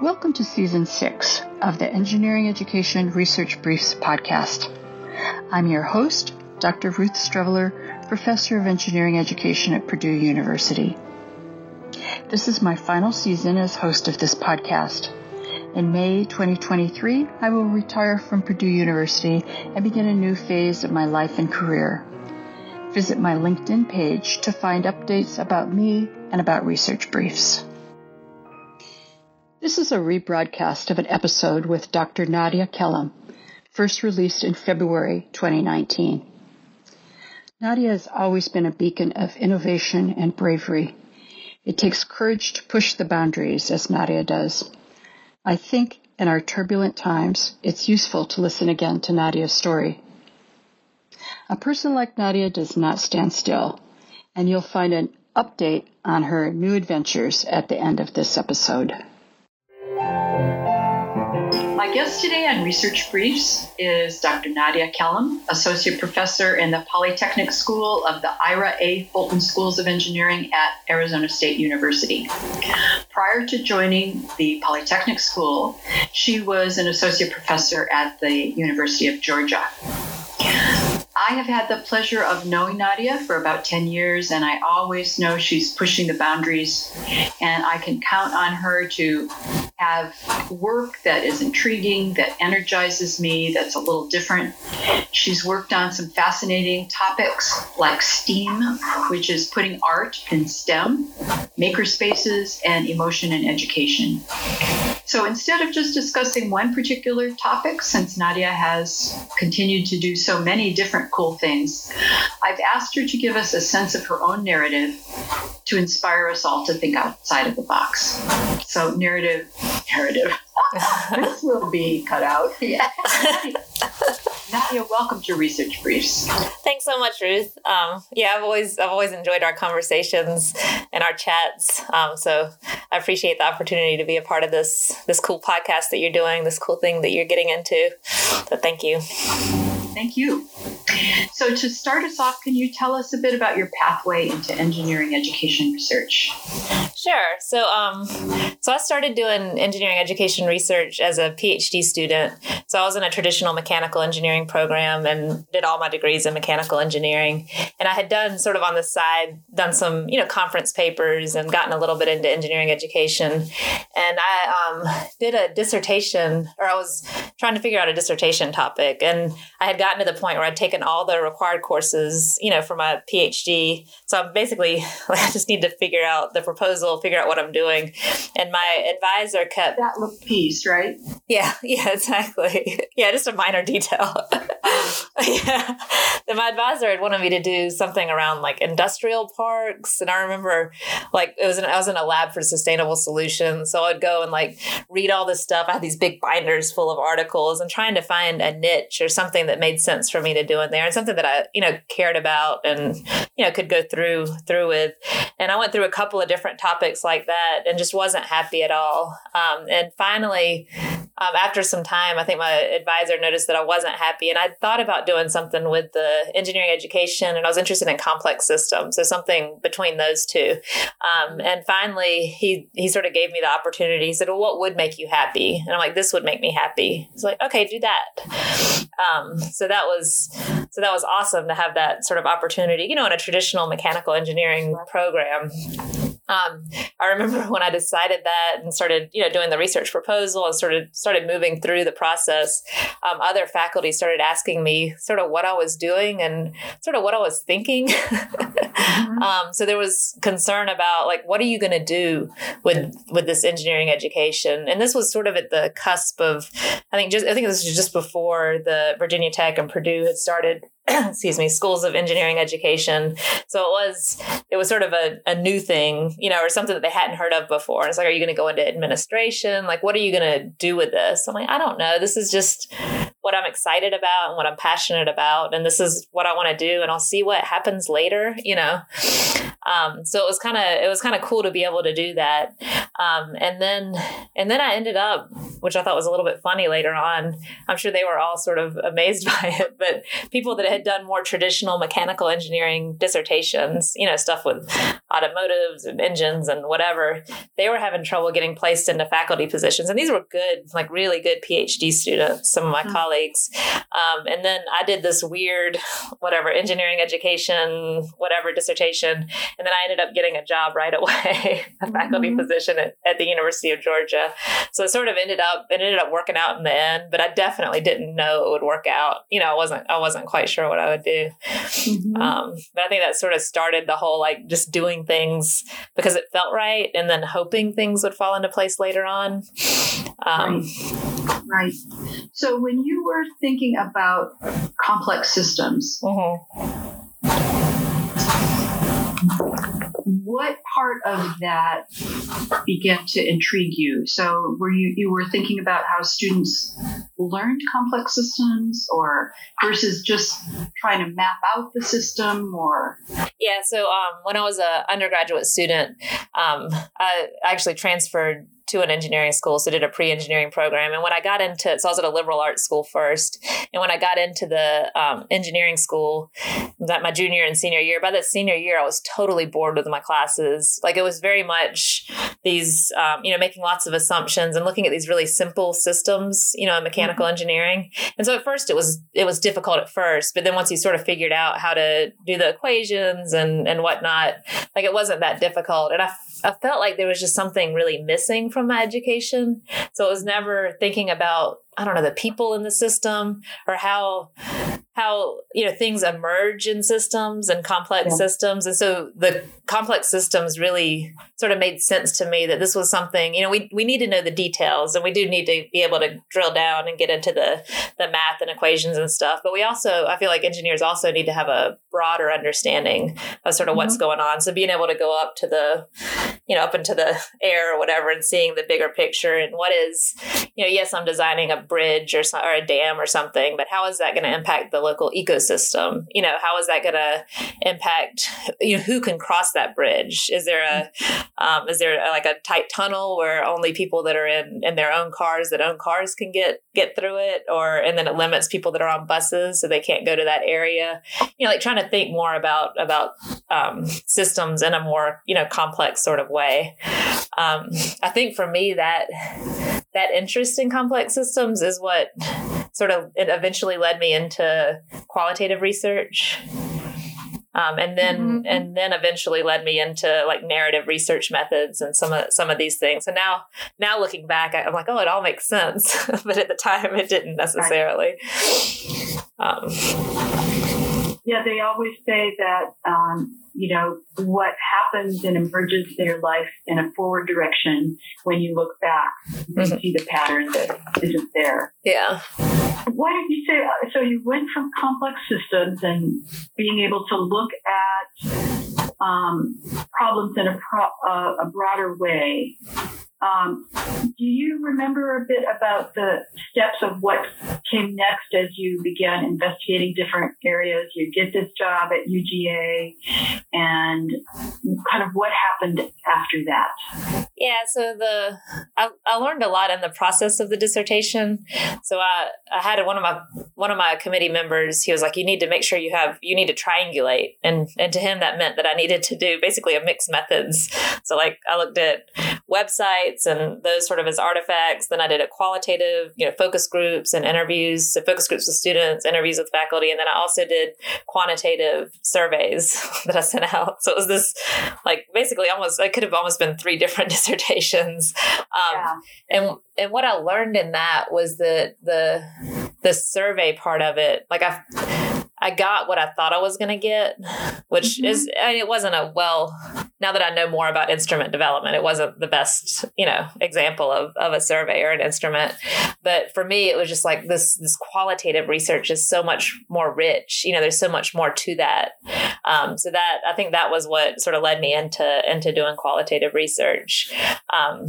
Welcome to Season 6 of the Engineering Education Research Briefs podcast. I'm your host, Dr. Ruth Streveler, Professor of Engineering Education at Purdue University. This is my final season as host of this podcast. In May 2023, I will retire from Purdue University and begin a new phase of my life and career. Visit my LinkedIn page to find updates about me and about research briefs. This is a rebroadcast of an episode with Dr. Nadia Kellam, first released in February 2019. Nadia has always been a beacon of innovation and bravery. It takes courage to push the boundaries, as Nadia does. I think in our turbulent times, it's useful to listen again to Nadia's story. A person like Nadia does not stand still, and you'll find an update on her new adventures at the end of this episode. My guest today on Research Briefs is Dr. Nadia Kellam, Associate Professor in the Polytechnic School of the Ira A. Fulton Schools of Engineering at Arizona State University. Prior to joining the Polytechnic School, she was an Associate Professor at the University of Georgia. I have had the pleasure of knowing Nadia for about 10 years, and I always know she's pushing the boundaries, and I can count on her to have work that is intriguing, that energizes me, that's a little different. She's worked on some fascinating topics like STEAM, which is putting art in STEM, makerspaces, and emotion in education. So instead of just discussing one particular topic, since Nadia has continued to do so many different cool things, I've asked her to give us a sense of her own narrative to inspire us all to think outside of the box. So, narrative, narrative. this will be cut out. Yeah. Nadia, welcome to Research Briefs. Thanks so much, Ruth. Um, yeah, I've always I've always enjoyed our conversations and our chats. Um, so I appreciate the opportunity to be a part of this this cool podcast that you're doing, this cool thing that you're getting into. So thank you. Thank you. So to start us off, can you tell us a bit about your pathway into engineering education research? Sure. So, um, so I started doing engineering education research as a PhD student. So I was in a traditional mechanical engineering program and did all my degrees in mechanical engineering. And I had done sort of on the side, done some you know conference papers and gotten a little bit into engineering education. And I um, did a dissertation, or I was trying to figure out a dissertation topic, and I had gotten to the point where I'd taken all the required courses, you know, for my PhD. So I'm basically I just need to figure out the proposal, figure out what I'm doing. And my advisor kept that little piece, right? Yeah, yeah, exactly. Yeah, just a minor detail. yeah. My advisor had wanted me to do something around like industrial parks. And I remember like it was in, I was in a lab for sustainable solutions. So I'd go and like read all this stuff. I had these big binders full of articles and trying to find a niche or something that made sense for me to do in there and something that I, you know, cared about and, you know, could go through through with. And I went through a couple of different topics like that and just wasn't happy at all. Um, and finally, um, after some time, I think my advisor noticed that I wasn't happy, and I thought about doing something with the engineering education, and I was interested in complex systems, so something between those two. Um, and finally, he he sort of gave me the opportunity. He said, "Well, what would make you happy?" And I'm like, "This would make me happy." He's like, "Okay, do that." Um, so that was so that was awesome to have that sort of opportunity, you know, in a traditional mechanical engineering program. Um, I remember when I decided that and started, you know, doing the research proposal and started started moving through the process. Um, other faculty started asking me sort of what I was doing and sort of what I was thinking. mm-hmm. um, so there was concern about like, what are you going to do with with this engineering education? And this was sort of at the cusp of, I think, just I think this was just before the Virginia Tech and Purdue had started excuse me, schools of engineering education. So it was it was sort of a, a new thing, you know, or something that they hadn't heard of before. And it's like, are you going to go into administration? Like, what are you going to do with this? I'm like, I don't know. This is just what I'm excited about and what I'm passionate about, and this is what I want to do, and I'll see what happens later, you know. Um, so it was kind of it was kind of cool to be able to do that. Um, and then and then I ended up, which I thought was a little bit funny later on. I'm sure they were all sort of amazed by it, but people that had done more traditional mechanical engineering dissertations, you know, stuff with automotives and engines and whatever, they were having trouble getting placed into faculty positions. And these were good, like really good PhD students, some of my mm-hmm. colleagues. Um, and then I did this weird, whatever, engineering education, whatever dissertation. And then I ended up getting a job right away, a faculty mm-hmm. position at, at, the University of Georgia. So it sort of ended up, it ended up working out in the end, but I definitely didn't know it would work out. You know, I wasn't, I wasn't quite sure what I would do. Mm-hmm. Um, but I think that sort of started the whole like just doing things because it felt right and then hoping things would fall into place later on. Um, right. right. So when you were thinking about complex systems, mm-hmm what part of that began to intrigue you? So were you you were thinking about how students learned complex systems or versus just trying to map out the system or yeah so um, when i was an undergraduate student um, i actually transferred to an engineering school, so did a pre-engineering program. And when I got into, it, so I was at a liberal arts school first, and when I got into the um, engineering school, that my junior and senior year. By the senior year, I was totally bored with my classes. Like it was very much these, um, you know, making lots of assumptions and looking at these really simple systems, you know, in mechanical mm-hmm. engineering. And so at first, it was it was difficult at first, but then once you sort of figured out how to do the equations and and whatnot, like it wasn't that difficult. And I I felt like there was just something really missing from my education. So it was never thinking about, I don't know, the people in the system or how how you know things emerge in systems and complex yeah. systems and so the complex systems really sort of made sense to me that this was something you know we, we need to know the details and we do need to be able to drill down and get into the the math and equations and stuff but we also i feel like engineers also need to have a broader understanding of sort of mm-hmm. what's going on so being able to go up to the you know up into the air or whatever and seeing the bigger picture and what is you know yes i'm designing a bridge or, or a dam or something but how is that going to impact the local ecosystem? You know how is that going to impact you know who can cross that bridge? Is there a um, is there a, like a tight tunnel where only people that are in in their own cars that own cars can get get through it? Or and then it limits people that are on buses so they can't go to that area? You know like trying to think more about about um, systems in a more you know complex sort of way um, i think for me that that interest in complex systems is what sort of it eventually led me into qualitative research. Um, and then mm-hmm. and then eventually led me into like narrative research methods and some of some of these things. And now now looking back, I'm like, oh, it all makes sense, but at the time, it didn't necessarily. Um, yeah, they always say that um, you know, what happens and emerges in your life in a forward direction when you look back, you mm-hmm. see the pattern that isn't there. Yeah. Why did you say uh, so? You went from complex systems and being able to look at um, problems in a, pro- uh, a broader way um, do you remember a bit about the steps of what came next as you began investigating different areas? You get this job at UGA, and kind of what happened after that? Yeah, so the I, I learned a lot in the process of the dissertation. So I, I had one of my one of my committee members. He was like, "You need to make sure you have you need to triangulate," and and to him that meant that I needed to do basically a mixed methods. So like I looked at websites and those sort of as artifacts. Then I did a qualitative, you know, focus groups and interviews, so focus groups with students, interviews with faculty, and then I also did quantitative surveys that I sent out. So it was this, like, basically almost, it could have almost been three different. Um, yeah. And and what I learned in that was that the the survey part of it, like I I got what I thought I was going to get, which mm-hmm. is, I mean, it wasn't a well, now that I know more about instrument development, it wasn't the best, you know, example of, of a survey or an instrument. But for me, it was just like this, this qualitative research is so much more rich. You know, there's so much more to that. Um, so that, I think that was what sort of led me into, into doing qualitative research. Um,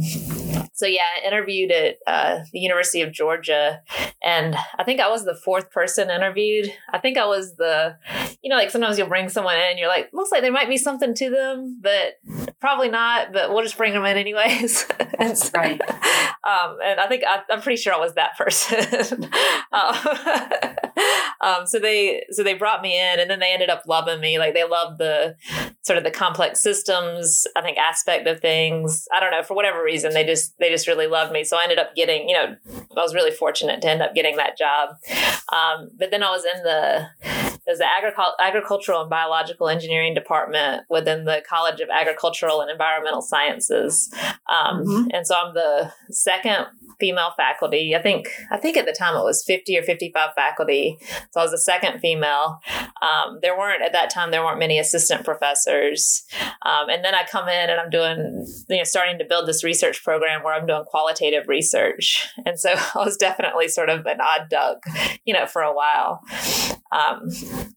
so yeah, I interviewed at uh, the University of Georgia, and I think I was the fourth person interviewed. I think I was the, you know, like sometimes you'll bring someone in, you're like, looks like there might be something to them, but probably not. But we'll just bring them in anyways. and so, right. Um, and I think I, am pretty sure I was that person. um, um, so they so they brought me in, and then they ended up loving me. Like they loved the sort of the complex systems, I think, aspect of things. I don't know for whatever reason they just they just really loved me. So I ended up getting, you know, I was really fortunate to end up getting that job. Um, but then I was in the there's the agricul- agricultural and biological engineering department within the College of Agricultural and Environmental Sciences, um, mm-hmm. and so I'm the second female faculty. I think I think at the time it was 50 or 55 faculty. So I was the second female. Um, there weren't at that time there weren't many assistant professors. Um, and then I come in and I'm doing you know starting to build this research program where I'm doing qualitative research. And so I was definitely sort of an odd duck, you know, for a while. Um,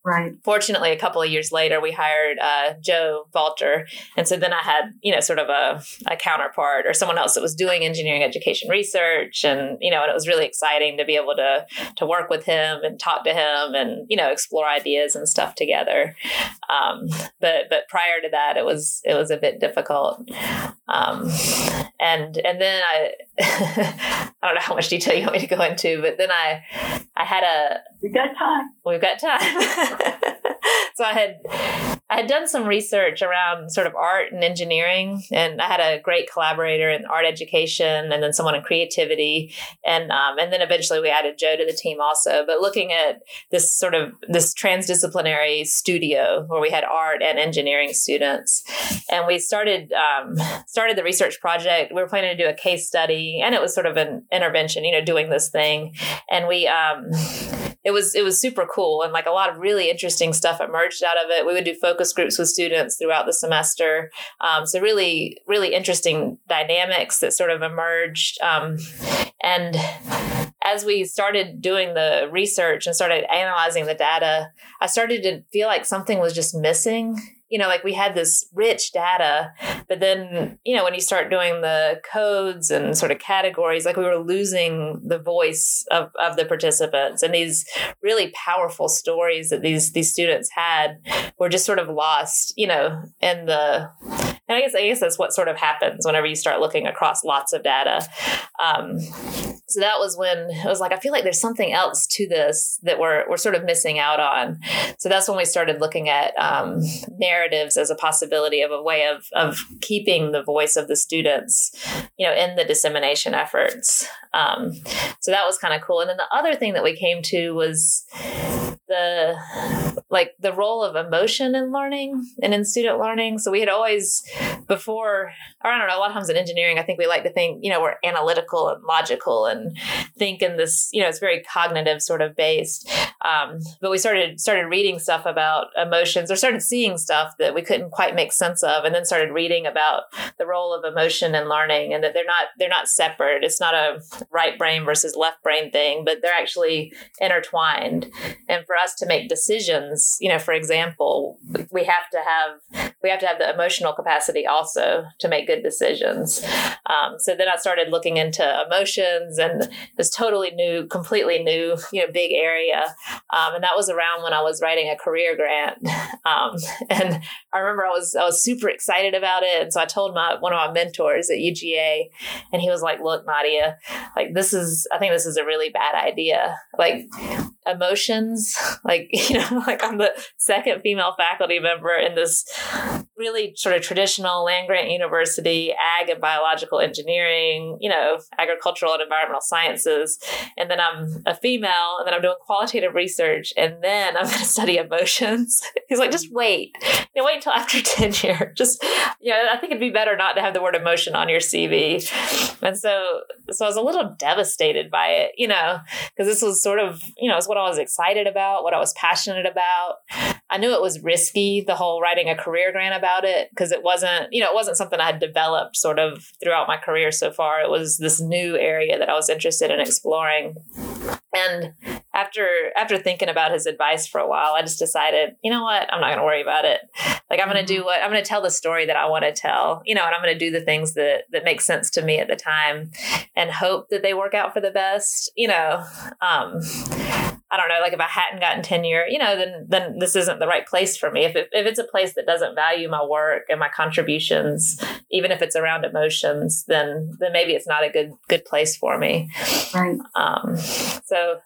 right. Fortunately, a couple of years later, we hired uh, Joe Walther, and so then I had you know sort of a, a counterpart or someone else that was doing engineering education research research and you know and it was really exciting to be able to to work with him and talk to him and you know explore ideas and stuff together. Um, but but prior to that it was it was a bit difficult. Um, and and then I I don't know how much detail you want me to go into but then I I had a we've got time. We've got time. So I had I had done some research around sort of art and engineering, and I had a great collaborator in art education, and then someone in creativity, and um, and then eventually we added Joe to the team also. But looking at this sort of this transdisciplinary studio where we had art and engineering students, and we started um, started the research project. We were planning to do a case study, and it was sort of an intervention, you know, doing this thing, and we. Um, it was it was super cool and like a lot of really interesting stuff emerged out of it. We would do focus groups with students throughout the semester. Um, so really really interesting dynamics that sort of emerged. Um, and as we started doing the research and started analyzing the data, I started to feel like something was just missing you know, like we had this rich data, but then, you know, when you start doing the codes and sort of categories, like we were losing the voice of, of the participants. And these really powerful stories that these these students had were just sort of lost, you know, in the and I guess I guess that's what sort of happens whenever you start looking across lots of data. Um, so that was when it was like I feel like there's something else to this that we're we're sort of missing out on. So that's when we started looking at um, narratives as a possibility of a way of of keeping the voice of the students, you know, in the dissemination efforts. Um, so that was kind of cool. And then the other thing that we came to was the like the role of emotion in learning and in student learning. So we had always before, or I don't know, a lot of times in engineering, I think we like to think, you know, we're analytical and logical and think in this, you know, it's very cognitive sort of based. Um, but we started started reading stuff about emotions or started seeing stuff that we couldn't quite make sense of, and then started reading about the role of emotion in learning and that they're not they're not separate. It's not a right brain versus left brain thing, but they're actually intertwined. And for us to make decisions, you know, for example, we have to have we have to have the emotional capacity also to make good decisions. Um, so then I started looking into emotions and this totally new, completely new, you know, big area. Um, and that was around when I was writing a career grant. Um, and I remember I was I was super excited about it, and so I told my one of my mentors at UGA, and he was like, "Look, Nadia, like this is I think this is a really bad idea. Like emotions, like you know, like I'm the second female faculty member in this really sort of traditional land grant university, ag and biological engineering, you know, agricultural and environmental sciences. And then I'm a female, and then I'm doing qualitative research, and then I'm going to study emotions. He's like, just wait, you know, wait until after tenure. Just, you know, I think it'd be better not to have the word emotion on your CV. And so, so I was a little devastated by it, you know, because this was sort of, you know, it's what I was excited about, what I was passionate about. I knew it was risky, the whole writing a career grant about it, because it wasn't, you know, it wasn't something I had developed sort of throughout my career so far. It was this new area that I was interested in exploring. and after after thinking about his advice for a while, I just decided, you know what, I'm not going to worry about it. Like I'm going to do mm-hmm. what I'm going to tell the story that I want to tell, you know, and I'm going to do the things that that make sense to me at the time, and hope that they work out for the best. You know, um, I don't know, like if I hadn't gotten tenure, you know, then then this isn't the right place for me. If it, if it's a place that doesn't value my work and my contributions, even if it's around emotions, then then maybe it's not a good good place for me. Right. Um, so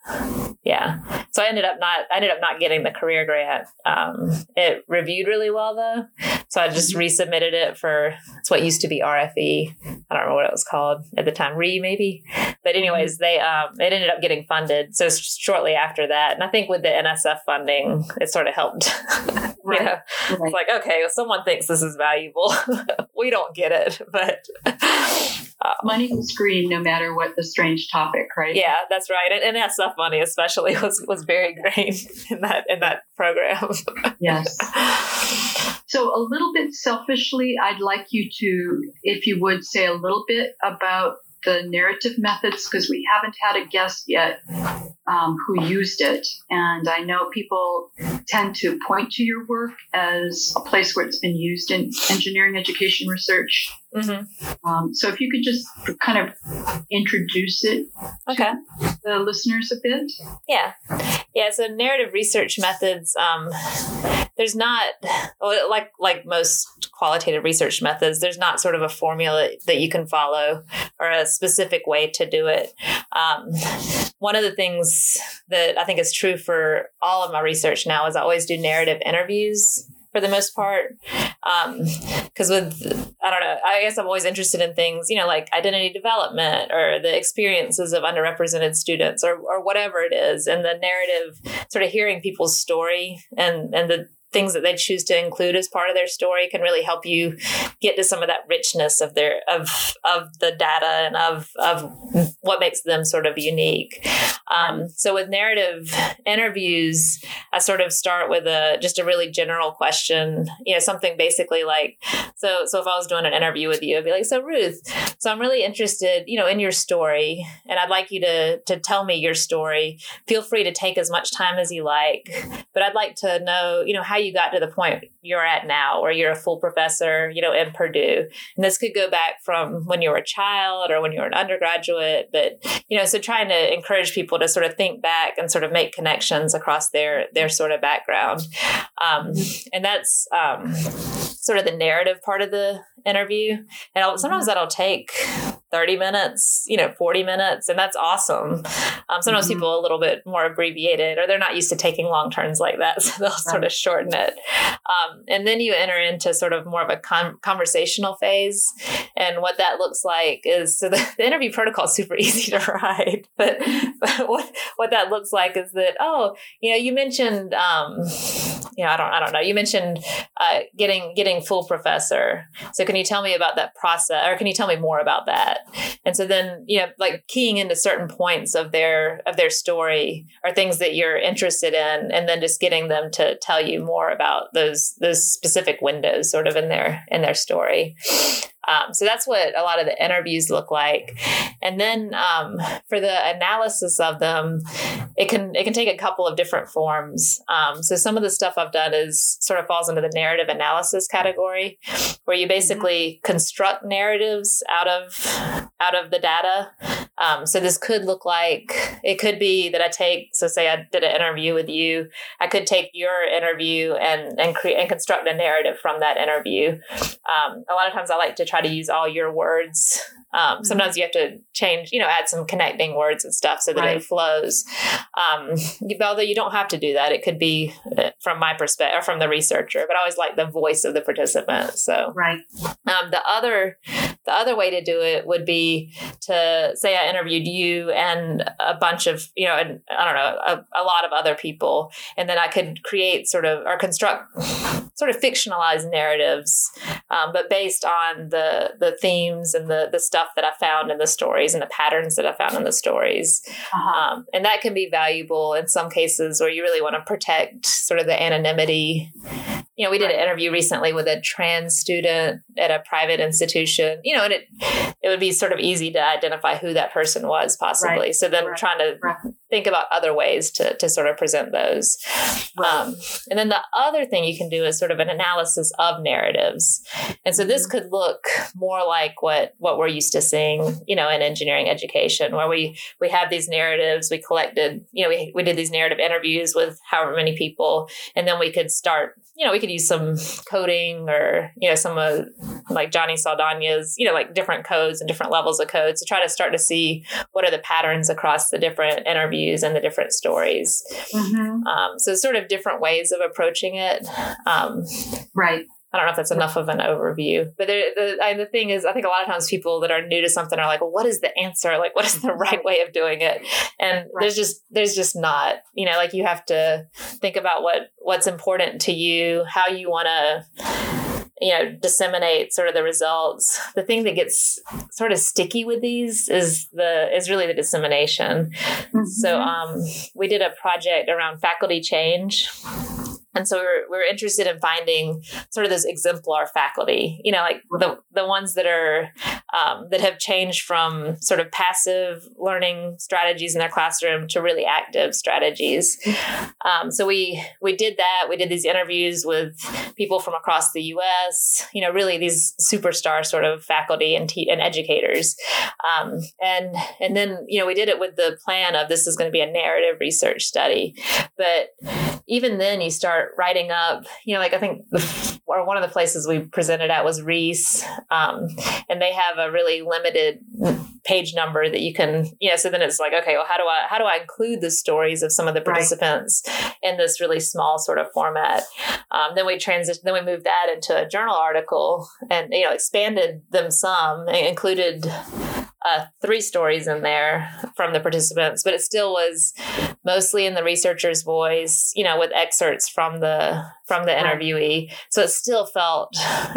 yeah, so I ended up not I ended up not getting the career grant. Um, it reviewed really well though, so I just resubmitted it for it's what used to be RFE. I don't know what it was called at the time, RE maybe. But anyways, they um, it ended up getting funded. So shortly after that, and I think with the NSF funding, it sort of helped. right. know, right. It's like okay, well, someone thinks this is valuable. we don't get it, but. Um, money was green no matter what the strange topic, right? Yeah, that's right. And, and NSF money especially was, was very green in that in that program. yes. So a little bit selfishly, I'd like you to, if you would, say a little bit about the narrative methods because we haven't had a guest yet um, who used it. And I know people tend to point to your work as a place where it's been used in engineering education research. Mm-hmm. Um, so if you could just kind of introduce it okay. the listeners a bit. Yeah. Yeah. So narrative research methods, um, there's not like like most qualitative research methods there's not sort of a formula that you can follow or a specific way to do it. Um, one of the things that i think is true for all of my research now is i always do narrative interviews for the most part. Because um, with i don't know i guess i'm always interested in things you know like identity development or the experiences of underrepresented students or, or whatever it is and the narrative sort of hearing people's story and and the things that they choose to include as part of their story can really help you get to some of that richness of their of of the data and of of what makes them sort of unique. Um, so with narrative interviews, I sort of start with a just a really general question, you know, something basically like so so if I was doing an interview with you, I'd be like, so Ruth, so I'm really interested, you know, in your story, and I'd like you to to tell me your story. Feel free to take as much time as you like, but I'd like to know, you know, how you got to the point you're at now, where you're a full professor, you know, in Purdue. And this could go back from when you were a child or when you were an undergraduate, but you know, so trying to encourage people to sort of think back and sort of make connections across their their sort of background, um, and that's. Um, sort of the narrative part of the interview. And I'll, sometimes mm-hmm. that'll take 30 minutes, you know, 40 minutes, and that's awesome. Um, sometimes mm-hmm. people a little bit more abbreviated, or they're not used to taking long turns like that, so they'll right. sort of shorten it. Um, and then you enter into sort of more of a con- conversational phase, and what that looks like is so the, the interview protocol is super easy to write, but, but what what that looks like is that oh, you know, you mentioned, um, you know, I don't I don't know, you mentioned uh, getting getting full professor, so can you tell me about that process or can you tell me more about that and so then you know like keying into certain points of their of their story or things that you're interested in and then just getting them to tell you more about those those specific windows sort of in their in their story um, so that's what a lot of the interviews look like. And then um, for the analysis of them, it can it can take a couple of different forms. Um, so some of the stuff I've done is sort of falls into the narrative analysis category, where you basically mm-hmm. construct narratives out of out of the data. Um, so this could look like it could be that I take so say I did an interview with you, I could take your interview and and create and construct a narrative from that interview. Um, a lot of times I like to try to use all your words. Um, mm-hmm. Sometimes you have to change, you know, add some connecting words and stuff so that right. it flows. Um, although you don't have to do that, it could be uh, from my perspective or from the researcher. But I always like the voice of the participant. So right. Um, the other the other way to do it would be to say I interviewed you and a bunch of you know, and I don't know, a, a lot of other people, and then I could create sort of or construct sort of fictionalized narratives, um, but based on the the themes and the the stuff that I found in the stories and the patterns that I found in the stories. Uh-huh. Um, and that can be valuable in some cases where you really want to protect sort of the anonymity. You know, we did an interview recently with a trans student at a private institution. You know, and it it would be sort of easy to identify who that person was possibly. Right. So then right. trying to right think about other ways to, to sort of present those. Um, and then the other thing you can do is sort of an analysis of narratives. And so this mm-hmm. could look more like what, what we're used to seeing, you know, in engineering education, where we, we have these narratives, we collected, you know, we, we did these narrative interviews with however many people, and then we could start you know, we could use some coding or, you know, some of like Johnny Saldana's, you know, like different codes and different levels of codes to try to start to see what are the patterns across the different interviews and the different stories. Mm-hmm. Um, so, sort of different ways of approaching it. Um, right. I don't know if that's enough of an overview, but the I, the thing is, I think a lot of times people that are new to something are like, well, "What is the answer? Like, what is the right way of doing it?" And right. there's just there's just not, you know, like you have to think about what what's important to you, how you want to you know disseminate sort of the results the thing that gets sort of sticky with these is the is really the dissemination mm-hmm. so um, we did a project around faculty change and so we're, we're interested in finding sort of those exemplar faculty, you know, like the, the ones that are, um, that have changed from sort of passive learning strategies in their classroom to really active strategies. Um, so we, we did that. We did these interviews with people from across the U.S., you know, really these superstar sort of faculty and, te- and educators. Um, and, and then, you know, we did it with the plan of this is going to be a narrative research study. But even then you start writing up, you know, like I think or one of the places we presented at was REES, um, and they have a really limited page number that you can, you know, so then it's like, okay, well, how do I, how do I include the stories of some of the participants right. in this really small sort of format? Um, then we transition, then we moved that into a journal article and, you know, expanded them some, included uh, three stories in there from the participants, but it still was mostly in the researcher's voice, you know, with excerpts from the from the interviewee. So it still felt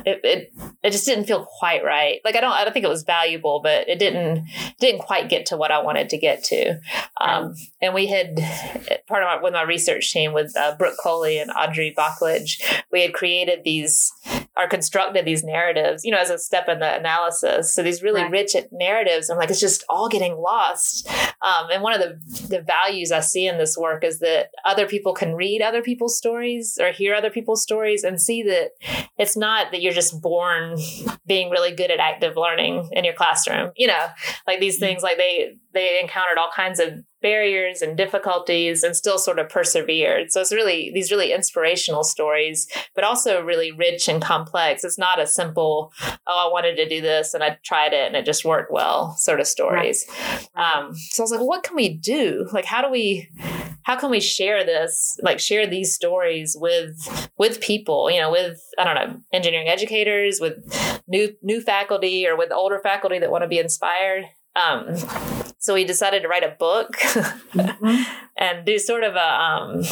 it, it it just didn't feel quite right. Like I don't I don't think it was valuable, but it didn't didn't quite get to what I wanted to get to. Um, and we had part of my with my research team with uh, Brooke Coley and Audrey Boklage, we had created these are constructed these narratives, you know, as a step in the analysis. So these really right. rich narratives, I'm like, it's just all getting lost. Um, and one of the, the values I see in this work is that other people can read other people's stories or hear other people's stories and see that it's not that you're just born being really good at active learning in your classroom. You know, like these mm-hmm. things, like they they encountered all kinds of barriers and difficulties and still sort of persevered. So it's really these really inspirational stories, but also really rich and complex. It's not a simple, oh, I wanted to do this and I tried it and it just worked well sort of stories. Right. Um, so I was like, well, what can we do? Like, how do we, how can we share this, like share these stories with, with people, you know, with, I don't know, engineering educators, with new, new faculty or with older faculty that want to be inspired. Um, so we decided to write a book mm-hmm. and do sort of a um,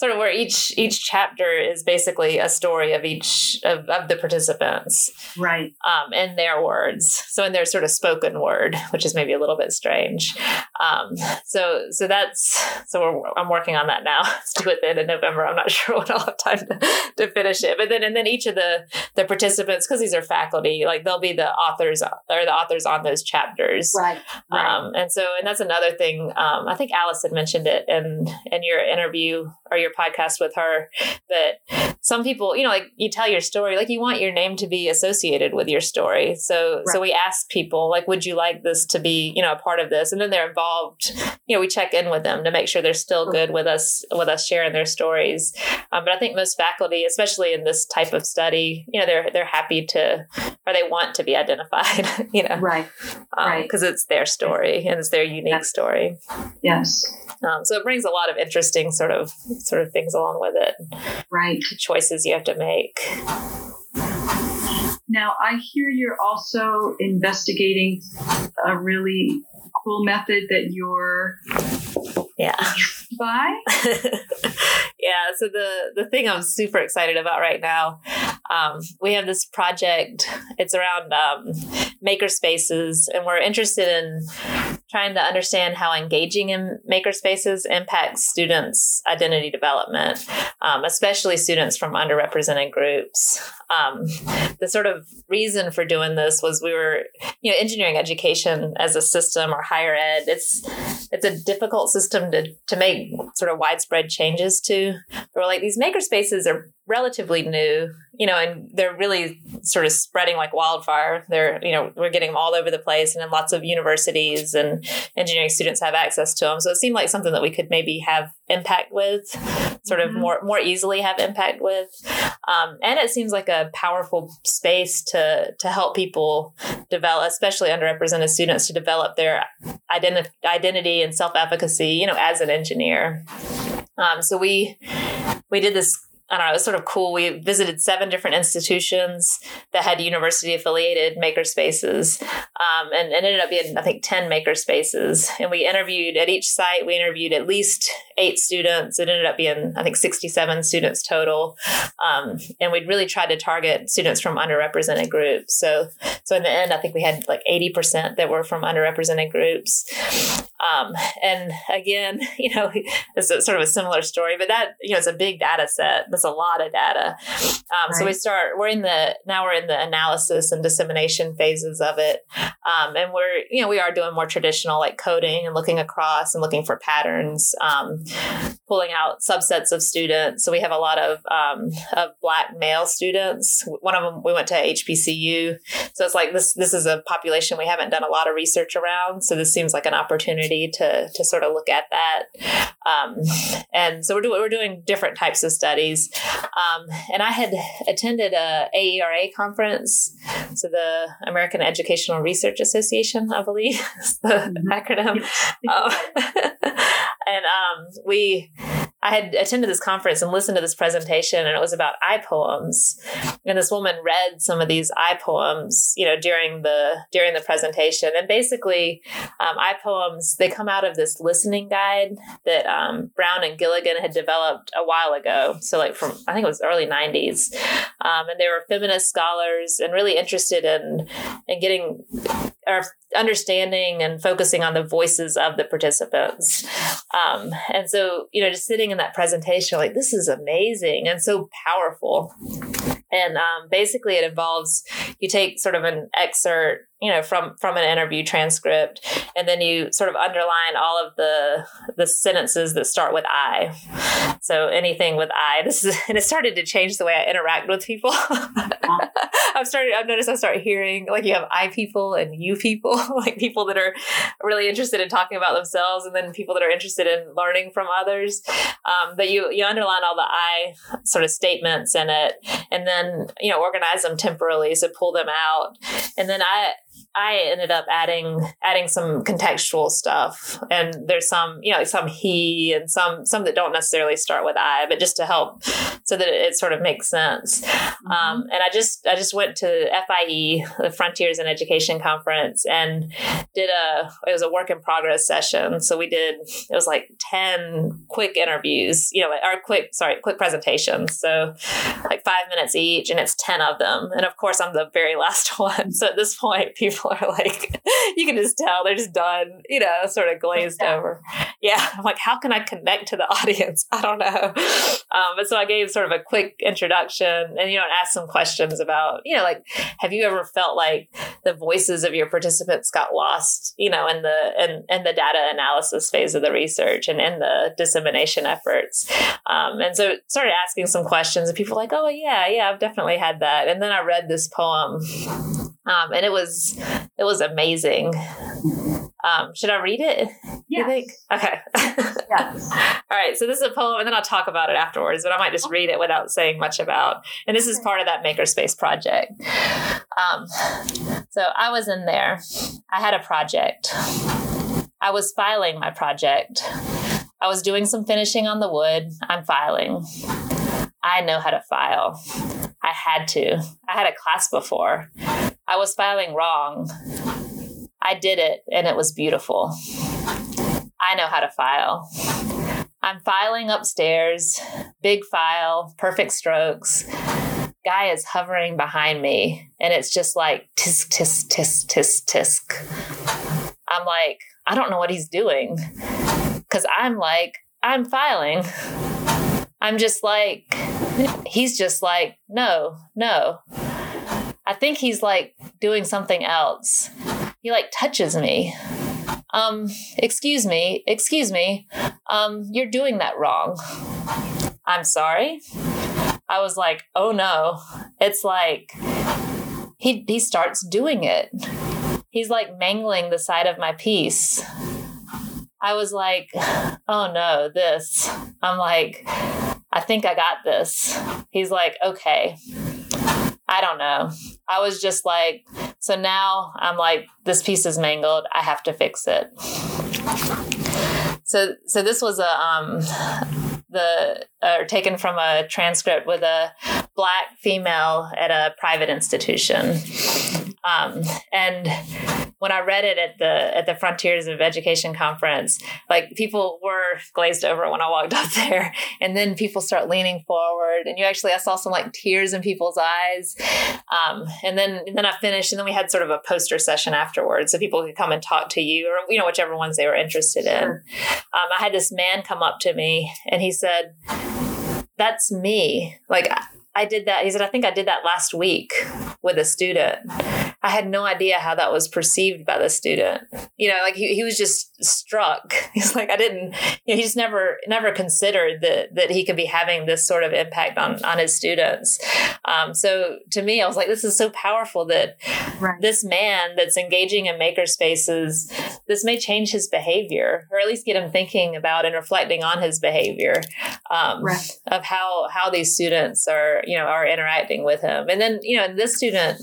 sort of where each each chapter is basically a story of each of, of the participants. Right. Um, in their words. So in their sort of spoken word which is maybe a little bit strange. Um, so so that's so i'm working on that now. To do it then in november. I'm not sure when i'll have time to, to finish it. But then and then each of the the participants because these are faculty like they'll be the authors or the authors on those chapters. Right, right. Um, and so and that's another thing um, i think alice had mentioned it in in your interview or your podcast with her that some people, you know, like you tell your story, like you want your name to be associated with your story. So, right. so we ask people, like, would you like this to be, you know, a part of this? And then they're involved. You know, we check in with them to make sure they're still good with us, with us sharing their stories. Um, but I think most faculty, especially in this type of study, you know, they're they're happy to, or they want to be identified. You know, right, um, right, because it's their story and it's their unique story. Yes. Um, so it brings a lot of interesting sort of sort of things along with it. Right. Choices you have to make. Now, I hear you're also investigating a really cool method that you're yeah by yeah so the the thing i'm super excited about right now um, we have this project it's around um, maker spaces and we're interested in trying to understand how engaging in makerspaces impacts students' identity development, um, especially students from underrepresented groups. Um, the sort of reason for doing this was we were, you know, engineering education as a system or higher ed. It's it's a difficult system to to make sort of widespread changes to. But We're like these makerspaces are relatively new, you know, and they're really sort of spreading like wildfire. They're, you know, we're getting them all over the place, and then lots of universities and engineering students have access to them. So it seemed like something that we could maybe have impact with, sort of mm-hmm. more more easily have impact with, um, and it seems like a powerful space to to help people develop, especially underrepresented students, to develop their identi- identity and self efficacy, you know, as an engineer. Um, so we we did this I don't know, it was sort of cool. We visited seven different institutions that had university affiliated makerspaces um, and it ended up being, I think, 10 makerspaces. And we interviewed at each site, we interviewed at least eight students. It ended up being, I think, 67 students total. Um, and we'd really tried to target students from underrepresented groups. So, so in the end, I think we had like 80% that were from underrepresented groups. Um, and again, you know, it's sort of a similar story, but that, you know, it's a big data set That's a lot of data. Um, right. So we start, we're in the, now we're in the analysis and dissemination phases of it. Um, and we're, you know, we are doing more traditional like coding and looking across and looking for patterns, um, pulling out subsets of students. So we have a lot of, um, of black male students. One of them, we went to HBCU. So it's like this, this is a population we haven't done a lot of research around. So this seems like an opportunity to, to sort of look at that. Um, and so we're doing, we're doing different types of studies. Um, and I had attended a AERA conference, so the American Educational Research Association, I believe, is the mm-hmm. acronym. Um, and um, we I had attended this conference and listened to this presentation, and it was about I poems. And this woman read some of these I poems, you know, during the during the presentation. And basically, um, I poems they come out of this listening guide that um, Brown and Gilligan had developed a while ago. So, like from I think it was early '90s, um, and they were feminist scholars and really interested in in getting or understanding and focusing on the voices of the participants. Um, and so, you know, just sitting in that presentation, like, this is amazing and so powerful. And um, basically, it involves you take sort of an excerpt you know from from an interview transcript and then you sort of underline all of the the sentences that start with i. So anything with i this is and it started to change the way i interact with people. I've started i've noticed i start hearing like you have i people and you people like people that are really interested in talking about themselves and then people that are interested in learning from others. Um, but you you underline all the i sort of statements in it and then you know organize them temporally so pull them out. And then i I ended up adding adding some contextual stuff, and there's some you know some he and some some that don't necessarily start with I, but just to help so that it, it sort of makes sense. Mm-hmm. Um, and I just I just went to FIE, the Frontiers in Education conference, and did a it was a work in progress session. So we did it was like ten quick interviews, you know, or quick sorry quick presentations. So like five minutes each, and it's ten of them. And of course, I'm the very last one. So at this point, people are like, you can just tell they're just done, you know, sort of glazed yeah. over. Yeah. I'm like, how can I connect to the audience? I don't know. Um, but so I gave sort of a quick introduction and, you know, asked some questions about, you know, like, have you ever felt like the voices of your participants got lost, you know, in the, in, in the data analysis phase of the research and in the dissemination efforts? Um, and so started asking some questions and people were like, oh, yeah, yeah, I've definitely had that. And then I read this poem um, and it was it was amazing. Um, should I read it? Yeah. think? Okay. yes. All right. So this is a poem, and then I'll talk about it afterwards. But I might just read it without saying much about. And this is part of that makerspace project. Um, so I was in there. I had a project. I was filing my project. I was doing some finishing on the wood. I'm filing. I know how to file. I had to. I had a class before. I was filing wrong. I did it and it was beautiful. I know how to file. I'm filing upstairs, big file, perfect strokes. Guy is hovering behind me and it's just like tisk, tisk, tisk, tisk, tisk. I'm like, I don't know what he's doing. Cause I'm like, I'm filing. I'm just like, he's just like, no, no. I think he's like doing something else. He like touches me. Um, excuse me, excuse me. Um, you're doing that wrong. I'm sorry. I was like, oh no. It's like he he starts doing it. He's like mangling the side of my piece. I was like, oh no, this. I'm like, I think I got this. He's like, okay. I don't know. I was just like, so now I'm like, this piece is mangled. I have to fix it. So, so this was a um, the uh, taken from a transcript with a black female at a private institution, um, and when I read it at the at the Frontiers of Education conference, like people were glazed over when I walked up there, and then people start leaning forward, and you actually I saw some like tears in people's eyes, um, and then and then I finished, and then we had sort of a poster session afterwards, so people could come and talk to you or you know whichever ones they were interested in. Um, I had this man come up to me, and he said, "That's me." Like I did that. He said, "I think I did that last week with a student." I had no idea how that was perceived by the student. You know, like he, he was just struck. He's like, I didn't, you know, he just never, never considered that, that he could be having this sort of impact on, on his students. Um, so to me, I was like, this is so powerful that right. this man that's engaging in maker spaces, this may change his behavior or at least get him thinking about and reflecting on his behavior um, right. of how, how these students are, you know, are interacting with him. And then, you know, this student,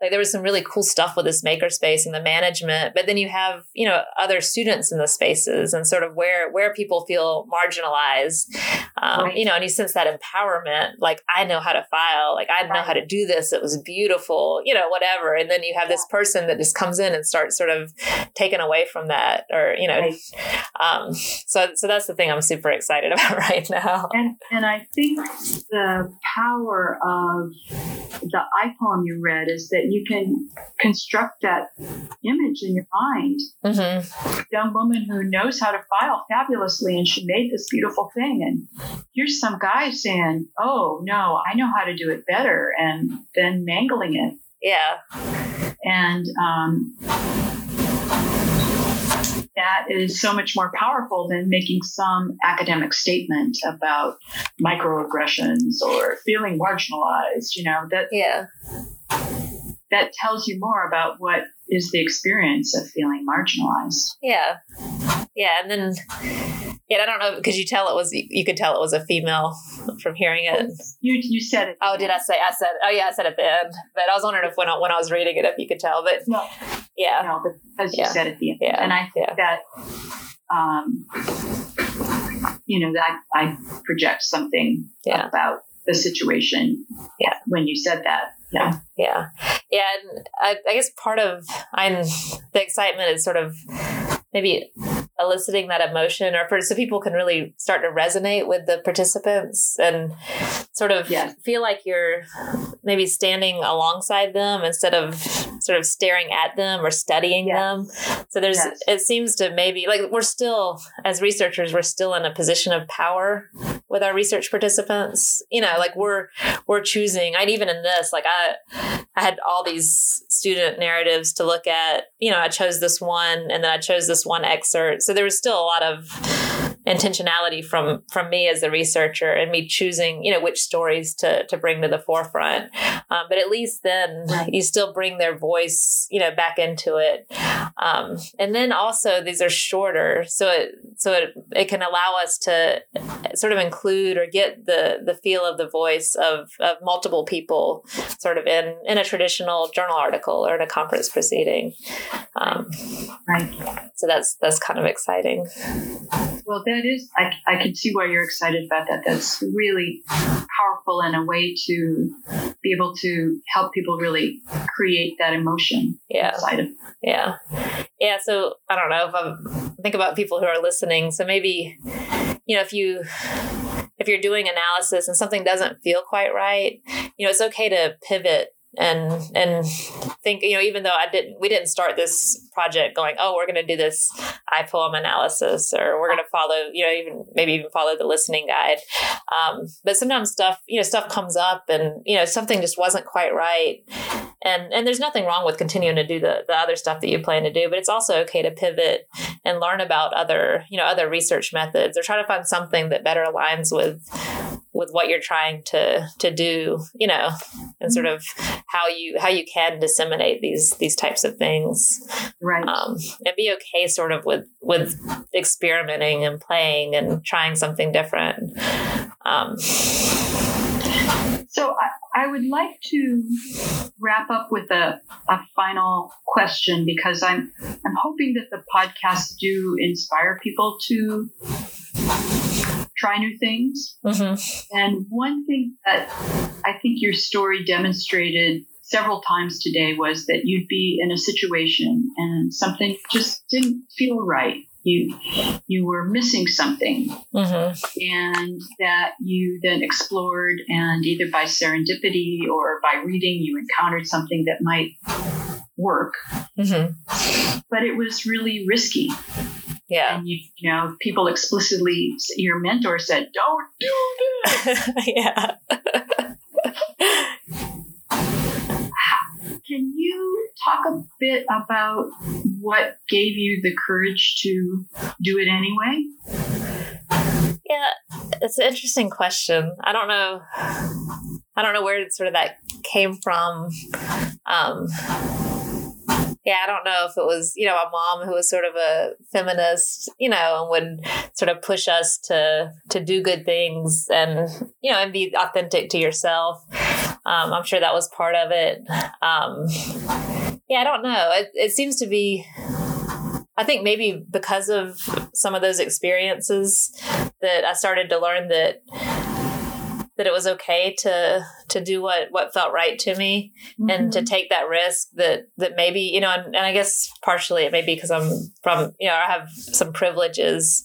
like there was some really cool stuff with this makerspace and the management, but then you have, you know, other students in the spaces and sort of where where people feel marginalized. Um, right. you know, and you sense that empowerment, like I know how to file, like I right. know how to do this. It was beautiful, you know, whatever. And then you have this person that just comes in and starts sort of taken away from that or, you know, right. um, so so that's the thing I'm super excited about right now. And and I think the power of the I poem you read is that you can construct that image in your mind. Mm-hmm. Young woman who knows how to file fabulously, and she made this beautiful thing. And here's some guy saying, "Oh no, I know how to do it better," and then mangling it. Yeah. And um, that is so much more powerful than making some academic statement about microaggressions or feeling marginalized. You know that. Yeah that tells you more about what is the experience of feeling marginalized. Yeah. Yeah. And then, yeah, I don't know, because you tell it was, you could tell it was a female from hearing it. You, you said it. Oh, did I say, I said, oh yeah, I said at the end, but I was wondering if when I, when I was reading it, if you could tell, but no. yeah. No, because you yeah. said at the end. Yeah. And I think yeah. that, um, you know, that I project something yeah. about the situation yeah. when you said that yeah yeah yeah and I, I guess part of i'm the excitement is sort of maybe eliciting that emotion or for so people can really start to resonate with the participants and sort of yes. feel like you're maybe standing alongside them instead of sort of staring at them or studying yes. them so there's yes. it seems to maybe like we're still as researchers we're still in a position of power with our research participants you know like we're we're choosing i even in this like i i had all these student narratives to look at you know i chose this one and then i chose this one excerpt so there was still a lot of intentionality from from me as the researcher and me choosing you know which stories to to bring to the forefront. Um, but at least then right. you still bring their voice you know back into it. Um, and then also these are shorter so it so it, it can allow us to sort of include or get the the feel of the voice of of multiple people sort of in in a traditional journal article or in a conference proceeding. Um, right. so that's that's kind of exciting well that is I, I can see why you're excited about that. That's really powerful and a way to be able to help people really create that emotion yeah. inside of yeah. Yeah so i don't know if i think about people who are listening so maybe you know if you if you're doing analysis and something doesn't feel quite right you know it's okay to pivot and and think you know even though I didn't we didn't start this project going oh we're going to do this iPoem analysis or we're going to follow you know even maybe even follow the listening guide. Um, but sometimes stuff you know stuff comes up and you know something just wasn't quite right. And and there's nothing wrong with continuing to do the the other stuff that you plan to do but it's also okay to pivot and learn about other you know other research methods or try to find something that better aligns with with what you're trying to to do you know and sort of how you how you can disseminate these these types of things. Right. Um, and be okay sort of with with experimenting and playing and trying something different. Um, so I, I would like to wrap up with a, a final question because I'm I'm hoping that the podcasts do inspire people to try new things. mm-hmm. And one thing that I think your story demonstrated several times today was that you'd be in a situation and something just didn't feel right. You you were missing something, Mm-hmm. and that you then explored, and either by serendipity or by reading, you encountered something that might work, Mm-hmm. but it was really risky. Yeah And you, you know, people explicitly, your mentor said, "Don't do this." yeah Can you talk a bit about what gave you the courage to do it anyway? Yeah, it's an interesting question. I don't know. I don't know where sort of that came from. Um, yeah, I don't know if it was, you know, my mom who was sort of a feminist, you know, and would sort of push us to to do good things and you know and be authentic to yourself. Um, I'm sure that was part of it. Um, yeah, I don't know. It, it seems to be. I think maybe because of some of those experiences that I started to learn that that it was okay to to do what what felt right to me and to take that risk that that maybe you know and, and i guess partially it may be because i'm from you know i have some privileges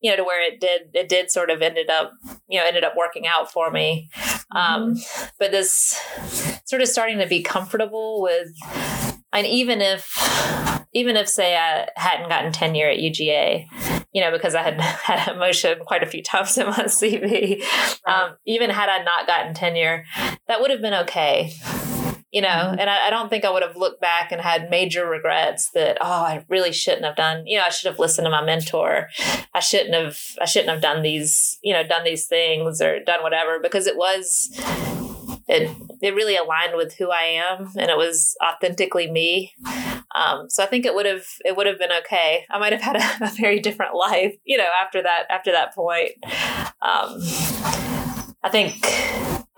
you know to where it did it did sort of ended up you know ended up working out for me. Um but this sort of starting to be comfortable with and even if even if say i hadn't gotten tenure at uga you know because i had had emotion quite a few times in my cv um, even had i not gotten tenure that would have been okay you know Mhm. and I, I don't think i would have looked back and had major regrets that oh i really shouldn't have done you know i should have listened to my mentor. I shouldn't have i shouldn't have done these you know done these things or done whatever because it was it it really aligned with who i am and it was authentically me um, so i think it would have it would have been okay i might have had a, a very different life you know after that after that point um, i think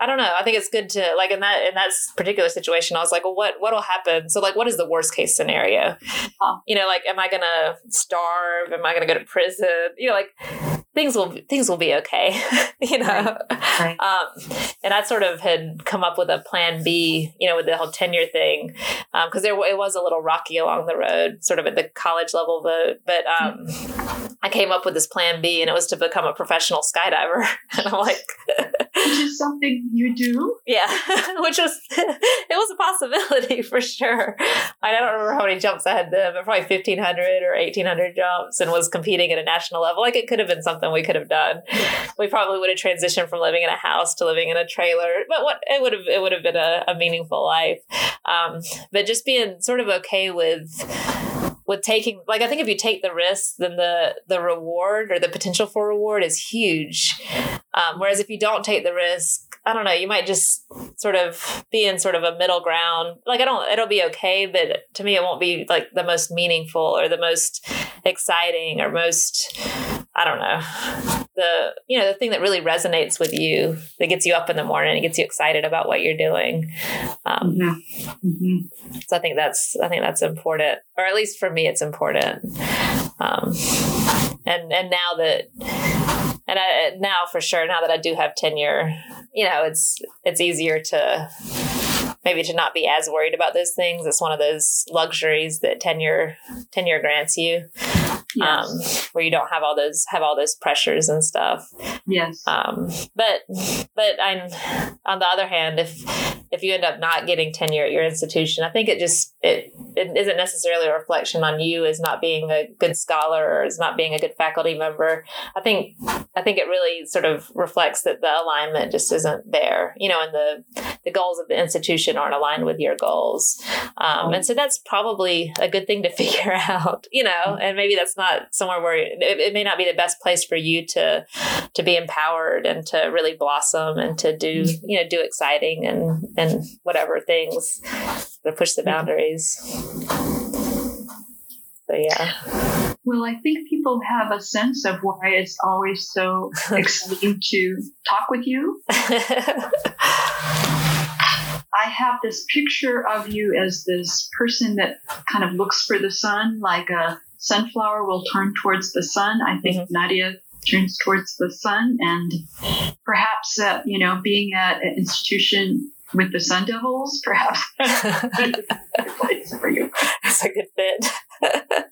I don't know. I think it's good to like in that in that particular situation. I was like, well, what what'll happen? So like, what is the worst case scenario? Huh. You know, like, am I gonna starve? Am I gonna go to prison? You know, like things will things will be okay. you know, Right. um, and I sort of had come up with a plan B. You know, with the whole tenure thing, because there it was a little rocky along the road, sort of at the college level vote. But um, I came up with this plan B, and it was to become a professional skydiver. and I'm like. Is something you do. Yeah, which was it was a possibility for sure. I don't remember how many jumps I had then, but probably fifteen hundred or eighteen hundred jumps, and was competing at a national level. Like it could have been something we could have done. We probably would have transitioned from living in a house to living in a trailer, but what it would have it would have been a, a meaningful life. Um, but just being sort of okay with with taking like I think if you take the risk, then the the reward or the potential for reward is huge. Um, whereas if you don't take the risk, I don't know, you might just sort of be in sort of a middle ground. Like I don't, it'll be okay, but to me, it won't be like the most meaningful or the most exciting or most, I don't know, the you know the thing that really resonates with you, that gets you up in the morning, and gets you excited about what you're doing. Um, hmm so I think that's I think that's important, or at least for me, it's important. Um, and and now that and I, now for sure, now that I do have tenure, you know, it's it's easier to maybe to not be as worried about those things. It's one of those luxuries that tenure tenure grants you. um, where you don't have all those have all those pressures and stuff. yes. Um, but but I'm on the other hand, if if you end up not getting tenure at your institution, I think it just it it isn't necessarily a reflection on you as not being a good scholar or as not being a good faculty member. I think I think it really sort of reflects that the alignment just isn't there, you know, and the the goals of the institution aren't aligned with your goals. Um, oh. and so that's probably a good thing to figure out, you know, mm-hmm. and maybe that's not somewhere where it, it may not be the best place for you to to be empowered and to really blossom and to do mm-hmm. you know do exciting and and whatever things to push the mm-hmm. boundaries. So yeah Well, I think people have a sense of why it's always so exciting to talk with you. I have this picture of you as this person that kind of looks for the sun, like a sunflower will turn towards the sun. I think Mhm. Nadia turns towards the sun, and perhaps, uh, you know, being at an institution with the Sun Devils, perhaps place for you. it's a good fit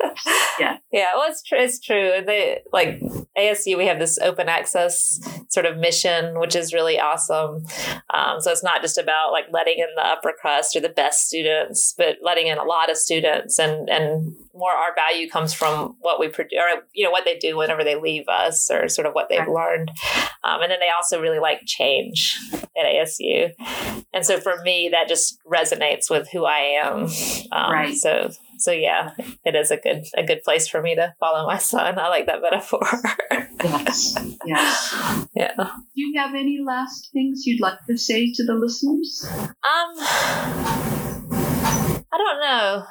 Yeah. Yeah well it's true it's true. They like asu we have this open access sort of mission which is really awesome. Um, so it's not just about like letting in the upper crust or the best students but letting in a lot of students and and more our value comes from what we produce or you know what they do whenever they leave us or sort of what they've learned. Um, and then they also really like change at asu and so for me that just resonates with who i am. Um, Right. so so yeah it is a good a good place for me to follow my sun i like that metaphor Yes. Yes. yeah Do you have any last things you'd like to say to the listeners? um i don't know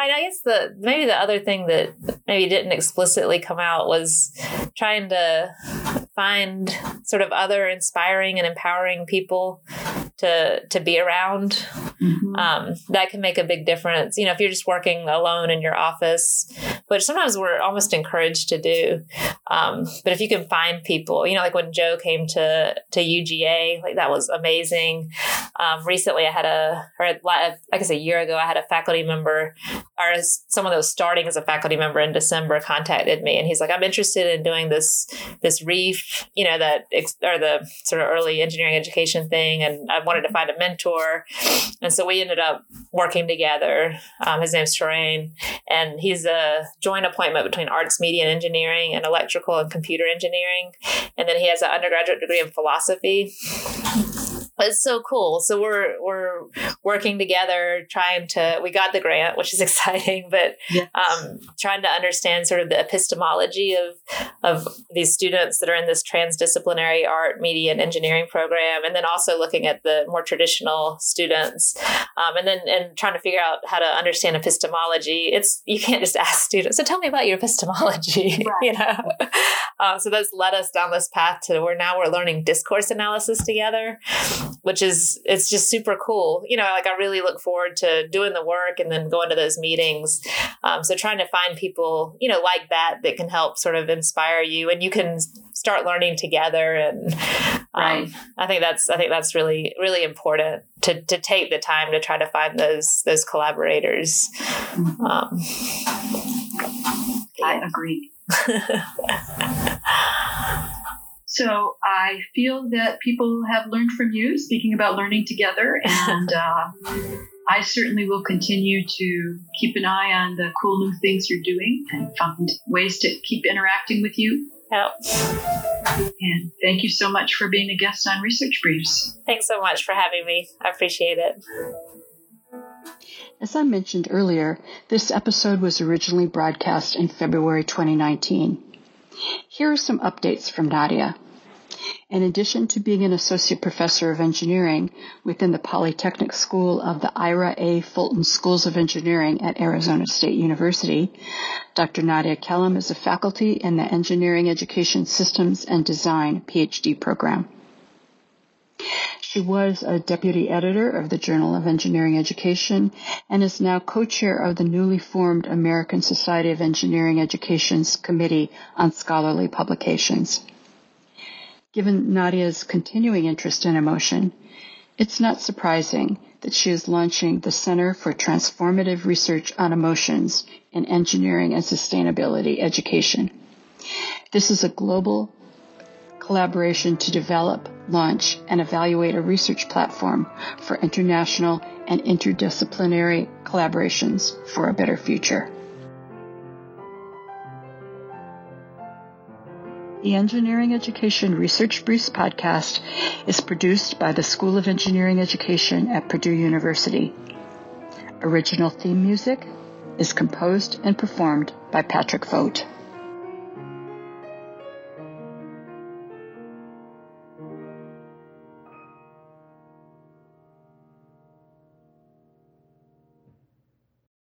I I guess the maybe the other thing that maybe didn't explicitly come out was trying to find sort of other inspiring and empowering people to to be around um, that can make a big difference. You know, if you're just working alone in your office, which sometimes we're almost encouraged to do. Um, but if you can find people, you know, like when Joe came to to UGA, like that was amazing. Um, recently, I had a, or I guess a year ago, I had a faculty member, or someone that was starting as a faculty member in December, contacted me, and he's like, "I'm interested in doing this this RIEF, you know, that or the sort of early engineering education thing, and I wanted to find a mentor." And so we ended up working together. Um, his name's Terrain, and he's a joint appointment between arts, media, and engineering, and electrical and computer engineering. And then he has an undergraduate degree in philosophy. It's so cool. So we're we're working together, trying to. We got the grant, which is exciting, but Yes. um, trying to understand sort of the epistemology of of these students that are in this transdisciplinary art, media, and engineering program, and then also looking at the more traditional students, um, and then and trying to figure out how to understand epistemology. It's you can't just ask students. So tell me about your epistemology, Right. you know. Um, so that's led us down this path to where now we're learning discourse analysis together, which is it's just super cool. You know, like I really look forward to doing the work and then going to those meetings. Um, so trying to find people, you know, like that that can help sort of inspire you, and you can start learning together. And um, Right. I think that's I think that's really really important to to take the time to try to find those those collaborators. Um, I agree. So I feel that people have learned from you, speaking about learning together, and uh, I certainly will continue to keep an eye on the cool new things you're doing and find ways to keep interacting with you. Yep. And thank you so much for being a guest on Research Briefs. Thanks so much for having me. I appreciate it. As I mentioned earlier, this episode was originally broadcast in February 2019. Here are some updates from Nadia. In addition to being an associate professor of engineering within the Polytechnic School of the Ira A. Fulton Schools of Engineering at Arizona State University, Dr. Nadia Kellam is a faculty in the Engineering Education Systems and Design PhD program. She was a deputy editor of the Journal of Engineering Education and is now co-chair of the newly formed American Society of Engineering Education's Committee on Scholarly Publications. Given Nadia's continuing interest in emotion, it's not surprising that she is launching the Center for Transformative Research on Emotions in Engineering and Sustainability Education. This is a global collaboration to develop, launch, and evaluate a research platform for international and interdisciplinary collaborations for a better future. The Engineering Education Research Briefs podcast is produced by the School of Engineering Education at Purdue University. Original theme music is composed and performed by Patrick Vogt.